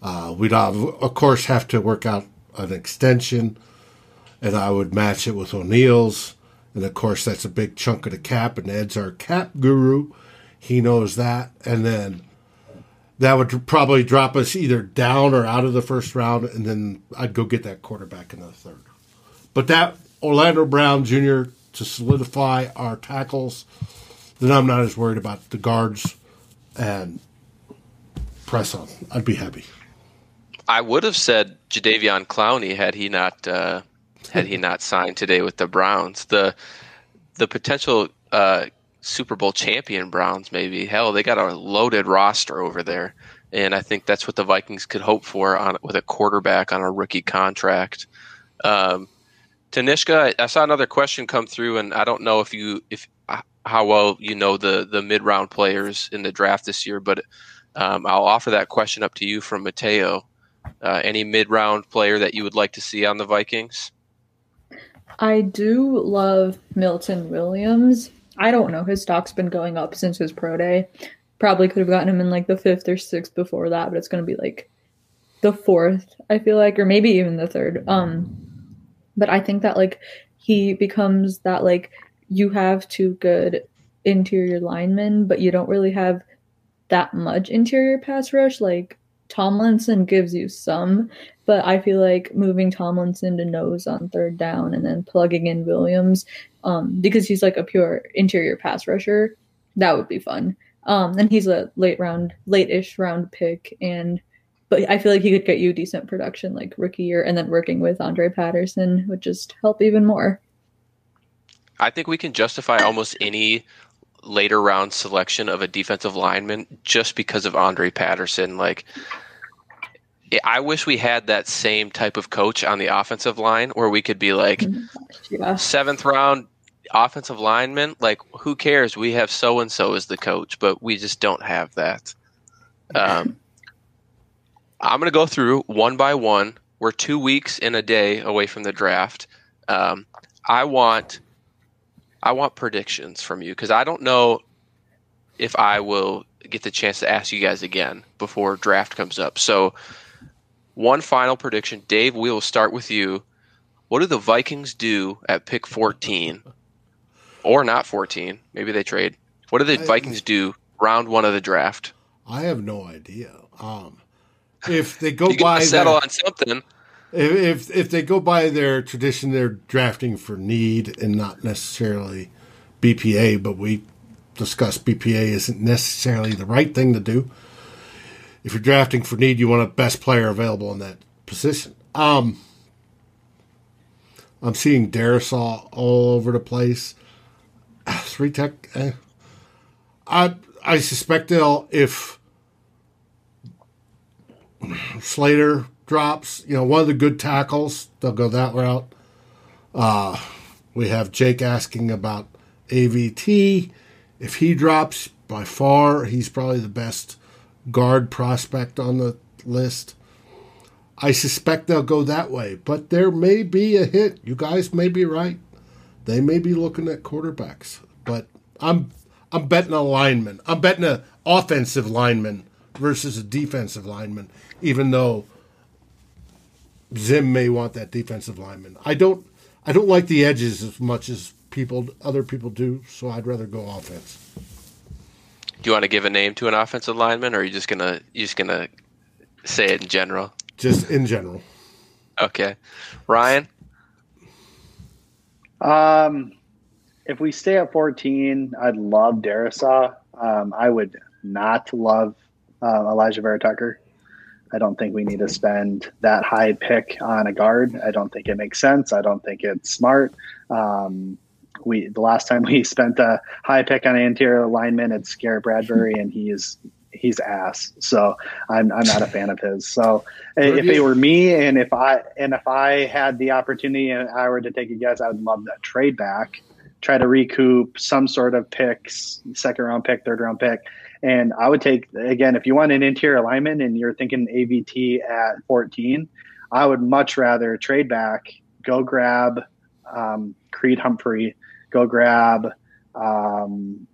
Uh, we'd of course have to work out an extension, and I would match it with O'Neill's. And of course, that's a big chunk of the cap, and Ed's our cap guru. He knows that. And then that would probably drop us either down or out of the first round, and then I'd go get that quarterback in the third. But that Orlando Brown Jr. to solidify our tackles, then I'm not as worried about the guards and press on. I'd be happy. I would have said Jadeveon Clowney had he not uh, had he not signed today with the Browns. The the potential uh, Super Bowl champion Browns, maybe hell, they got a loaded roster over there, and I think that's what the Vikings could hope for on with a quarterback on a rookie contract. Um, Tanishka, I, saw another question come through, and I don't know if you if how well you know the the mid round players in the draft this year, but um, I'll offer that question up to you from Mateo. Uh, any mid round player that you would like to see on the Vikings? I do love Milton Williams. I don't know. His stock's been going up since his pro day. Probably could have gotten him in like the fifth or sixth before that, but it's going to be like the fourth, I feel like, or maybe even the third. Um, but I think that like he becomes that like you have two good interior linemen, but you don't really have that much interior pass rush. Like Tomlinson gives you some, but I feel like moving Tomlinson to nose on third down and then plugging in Williams, um, because he's like a pure interior pass rusher, that would be fun. Um, and he's a late round, late-ish round pick, and but I feel like he could get you decent production like rookie year, and then working with Andre Patterson would just help even more. I think we can justify almost any later round selection of a defensive lineman just because of Andre Patterson. Like, I wish we had that same type of coach on the offensive line where we could be like Yeah. seventh round offensive lineman. Like, who cares? We have so and so as the coach, but we just don't have that. Um, I'm going to go through one by one. We're two weeks in a day away from the draft. Um, I want I want predictions from you because I don't know if I will get the chance to ask you guys again before draft comes up. So, one final prediction, Dave. We will start with you. What do the Vikings do at pick 14, or not 14? Maybe they trade. What do the I- Vikings do round one of the draft? I have no idea. Um, if they go by settle their- on something. If, if they go by their tradition, they're drafting for need and not necessarily BPA. But we discussed BPA isn't necessarily the right thing to do. If you're drafting for need, you want a best player available in that position. Um, I'm seeing Darrisaw all over the place. Three tech. Eh. I I suspect they'll if Slater drops, you know, one of the good tackles, they'll go that route. Uh, we have Jake asking about AVT. If he drops, by far, he's probably the best guard prospect on the list. I suspect they'll go that way, but there may be a hit. You guys may be right. They may be looking at quarterbacks, but I'm I'm betting a lineman. I'm betting an offensive lineman versus a defensive lineman, even though Zim may want that defensive lineman. I don't I don't like the edges as much as people other people do, so I'd rather go offense. Do you want to give a name to an offensive lineman, or are you just gonna you just gonna say it in general? Just in general. Okay, Ryan. Um, if we stay at 14, I'd love Darrisaw. Um, I would not love uh, Alijah Vera-Tucker. I don't think we need to spend that high pick on a guard. I don't think it makes sense. I don't think it's smart. Um, we the last time we spent a high pick on an interior lineman, it's Garrett Bradbury, and he is he's ass. So I'm I'm not a fan of his. So if it were me, and if I and if I had the opportunity, and I were to take a guess, I would love that trade back, try to recoup some sort of picks, second round pick, third round pick. And I would take again if you want an interior lineman and you're thinking AVT at 14, I would much rather trade back, go grab um, Creed Humphrey, go grab um,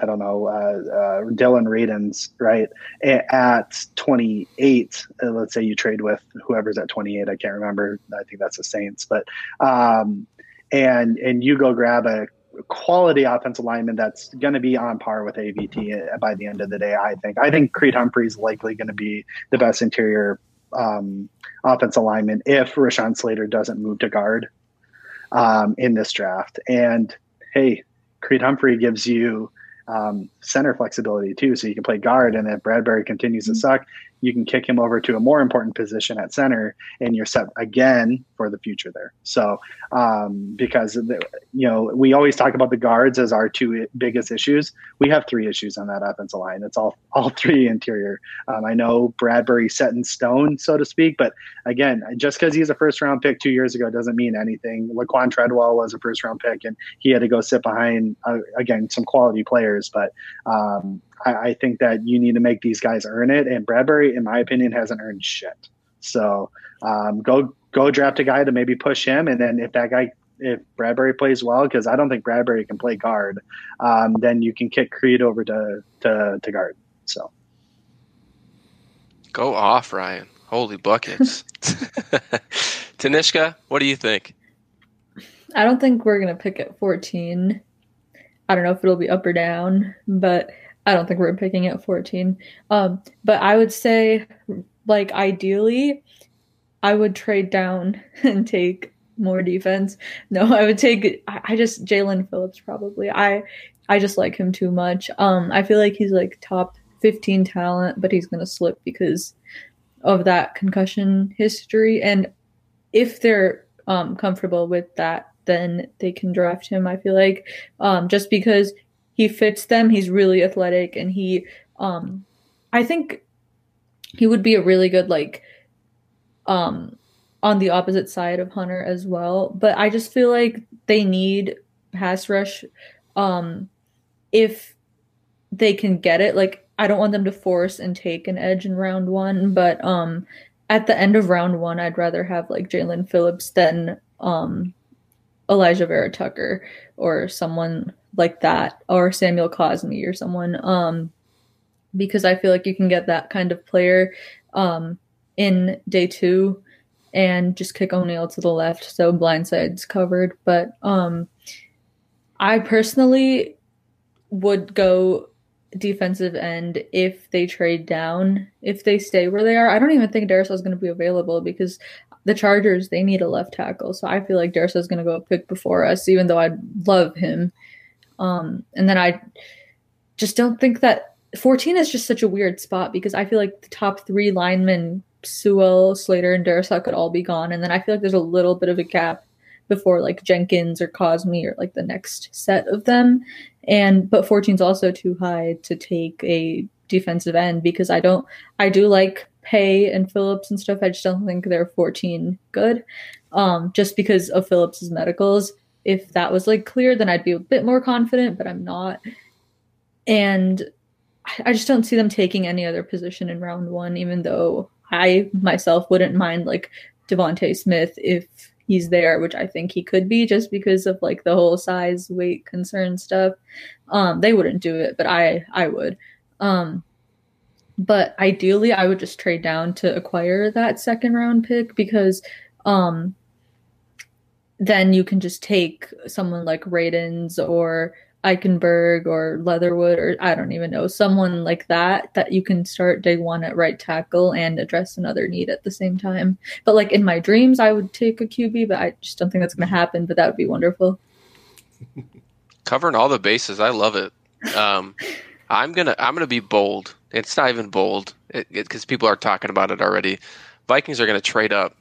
I don't know uh, uh, Dillon Radunz, right at 28. Uh, let's say you trade with whoever's at 28. I can't remember. I think that's the Saints, but um, and and you go grab a quality offensive lineman that's going to be on par with AVT by the end of the day. I think. I think Creed Humphrey is likely going to be the best interior um, offensive lineman if Rashawn Slater doesn't move to guard um, in this draft. And hey, Creed Humphrey gives you um, center flexibility too, so you can play guard. And if Bradbury continues to mm-hmm. suck, you can kick him over to a more important position at center and you're set again for the future there. So, um, because, the, you know, we always talk about the guards as our two biggest issues. We have three issues on that offensive line. It's all, all three interior. Um, I know Bradbury set in stone, so to speak, but again, just because he's a first round pick two years ago doesn't mean anything. Laquan Treadwell was a first round pick and he had to go sit behind, uh, again, some quality players, but, um, I, I, think that you need to make these guys earn it. And Bradbury, in my opinion, hasn't earned shit. So um, go go draft a guy to maybe push him, and then if that guy if Bradbury plays well, because I don't think Bradbury can play guard, um, then you can kick Creed over to, to to guard. So go off, Ryan. Holy buckets. Tanishka, what do you think? I don't think we're gonna pick at 14. I don't know if it'll be up or down, but I don't think we're picking at 14. Um, but I would say, like, ideally, I would trade down and take more defense. No, I would take. I, I just Jaelan Phillips probably. I I just like him too much. Um, I feel like he's like top 15 talent, but he's gonna slip because of that concussion history. And if they're um comfortable with that, then they can draft him. I feel like um, just because he fits them. He's really athletic and he um I think he would be a really good like um on the opposite side of Hunter as well. But I just feel like they need pass rush um if they can get it. Like I don't want them to force and take an edge in round one, but um at the end of round one I'd rather have like Jaelan Phillips than um Alijah Vera-Tucker or someone like that or Samuel Cosmi or someone um because I feel like you can get that kind of player um in day 2 and just kick O'Neill to the left so blindside's covered but um I personally would go defensive end if they trade down, if they stay where they are. I don't even think Darrisaw is going to be available because the Chargers they need a left tackle. So I feel like Darrisaw is going to go pick before us, even though I love him. Um, and then I just don't think that 14 is just such a weird spot because I feel like the top three linemen, Sewell, Slater, and Darrisaw could all be gone. And then I feel like there's a little bit of a gap before like Jenkins or Cosmi or like the next set of them. And but 14 is also too high to take a defensive end because I don't I do like Paye and Phillips and stuff. I just don't think they're 14 good. Um, just because of Phillips's medicals. If that was like clear, then I'd be a bit more confident, but I'm not. And I just don't see them taking any other position in round one, even though I myself wouldn't mind like DeVonta Smith if he's there, which I think he could be just because of like the whole size, weight concern stuff. Um, they wouldn't do it, but I I would. Um, but ideally, I would just trade down to acquire that second round pick because um, then you can just take someone like Radunz or Eichenberg or Leatherwood or I don't even know someone like that that you can start day one at right tackle and address another need at the same time. But like in my dreams, I would take a QB, but I just don't think that's going to happen. But that would be wonderful. Covering all the bases, I love it. Um, I'm gonna I'm gonna be bold. It's not even bold because people are talking about it already. Vikings are gonna trade up.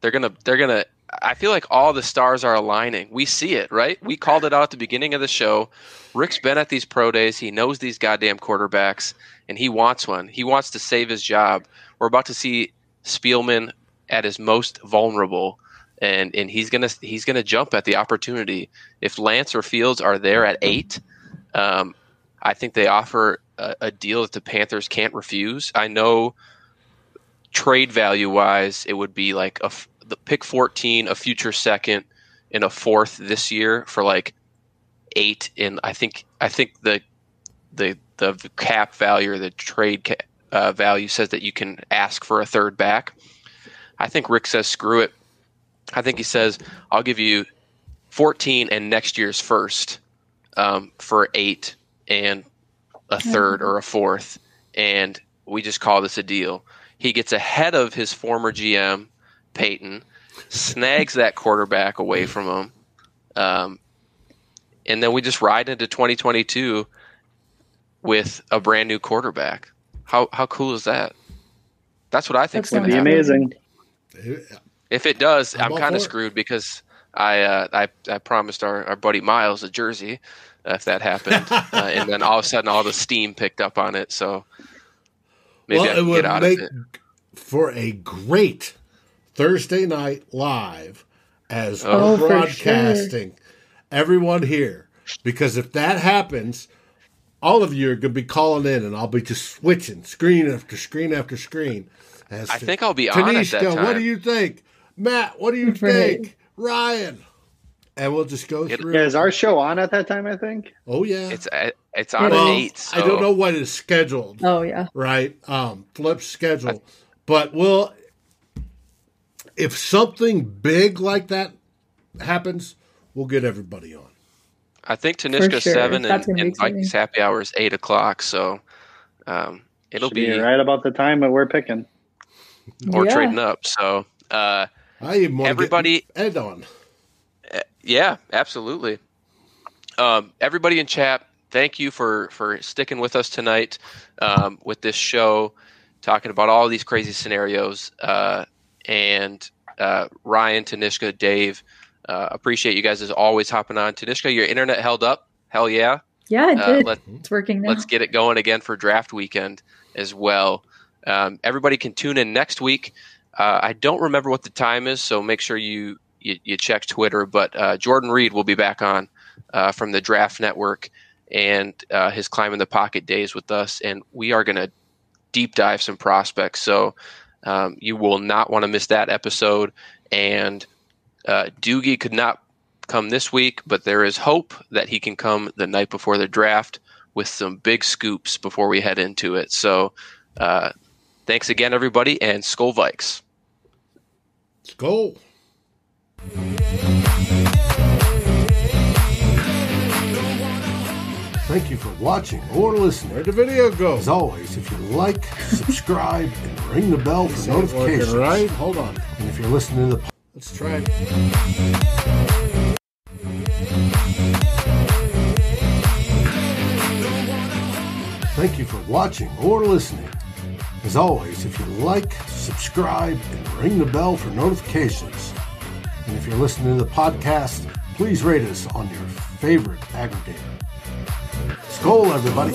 They're gonna they're gonna I feel like all the stars are aligning. We see it, right? We called it out at the beginning of the show. Rick's been at these pro days. He knows these goddamn quarterbacks, and he wants one. He wants to save his job. We're about to see Spielman at his most vulnerable, and and he's gonna he's gonna jump at the opportunity. If Lance or Fields are there at eight, um, I think they offer a, a deal that the Panthers can't refuse. I know trade value wise, it would be like a the pick 14, a future second, and a fourth this year for like eight. And I think I think the the the cap value or the trade cap, uh, value says that you can ask for a third back. I think Rick says screw it. I think he says I'll give you 14 and next year's first um, for eight and a third or a fourth, and we just call this a deal. He gets ahead of his former GM Paton, snags that quarterback away from him, um, and then we just ride into 2022 with a brand new quarterback. How how cool is that? That's what I think. That's gonna be amazing. If it does, I'm, I'm kind of screwed because I, uh, I I promised our, our buddy Miles a jersey uh, if that happened, uh, and then all of a sudden all the steam picked up on it. So maybe well, I can get out of it. For a great Thursday night live as oh, broadcasting sure. everyone here. Because if that happens, all of you are going to be calling in, and I'll be just switching screen after screen after screen. As I think I'll be Tanishka, on at that time. What do you think, Matt? What do you think, Ryan? And we'll just go through. Yeah, is our show on at that time? I think. Oh yeah, it's uh, it's on well, at eight. So. I don't know what is scheduled. Oh yeah, right. Um, flip schedule, but we'll if something big like that happens, we'll get everybody on. I think Tanishka sure. seven and, and Vikings happy hour is eight o'clock, so um, it'll be, be, right about the time that we're picking or yeah. trading up. So uh, I even everybody Ed on. Uh, yeah, absolutely. Um, everybody in chat, thank you for for sticking with us tonight um, with this show, talking about all these crazy scenarios. Uh, and uh, Ryan, Tanishka, Dave. Uh, appreciate you guys as always hopping on. Tanishka, your internet held up. Hell yeah. Yeah, it uh. Let, it's working now. Let's get it going again for draft weekend as well. Um, everybody can tune in next week. Uh, I don't remember what the time is, so make sure you you, you check Twitter. But uh, Jordan Reid will be back on uh, from the Draft Network and his climbing the pocket days with us, and we are going to deep dive some prospects. So um, you will not want to miss that episode. And uh, Doogie could not come this week, but there is hope that he can come the night before the draft with some big scoops before we head into it. So uh, thanks again, everybody, and Skol Vikes. Skol. Thank you for watching or listening. Where'd the video go? As always, if you like, subscribe, and ring the bell for notifications. working right. Hold on. And if you're listening to the Let's try it. Thank you for watching or listening. As always, if you like, subscribe, and ring the bell for notifications. And if you're listening to the podcast, please rate us on your favorite aggregator. Skol, everybody.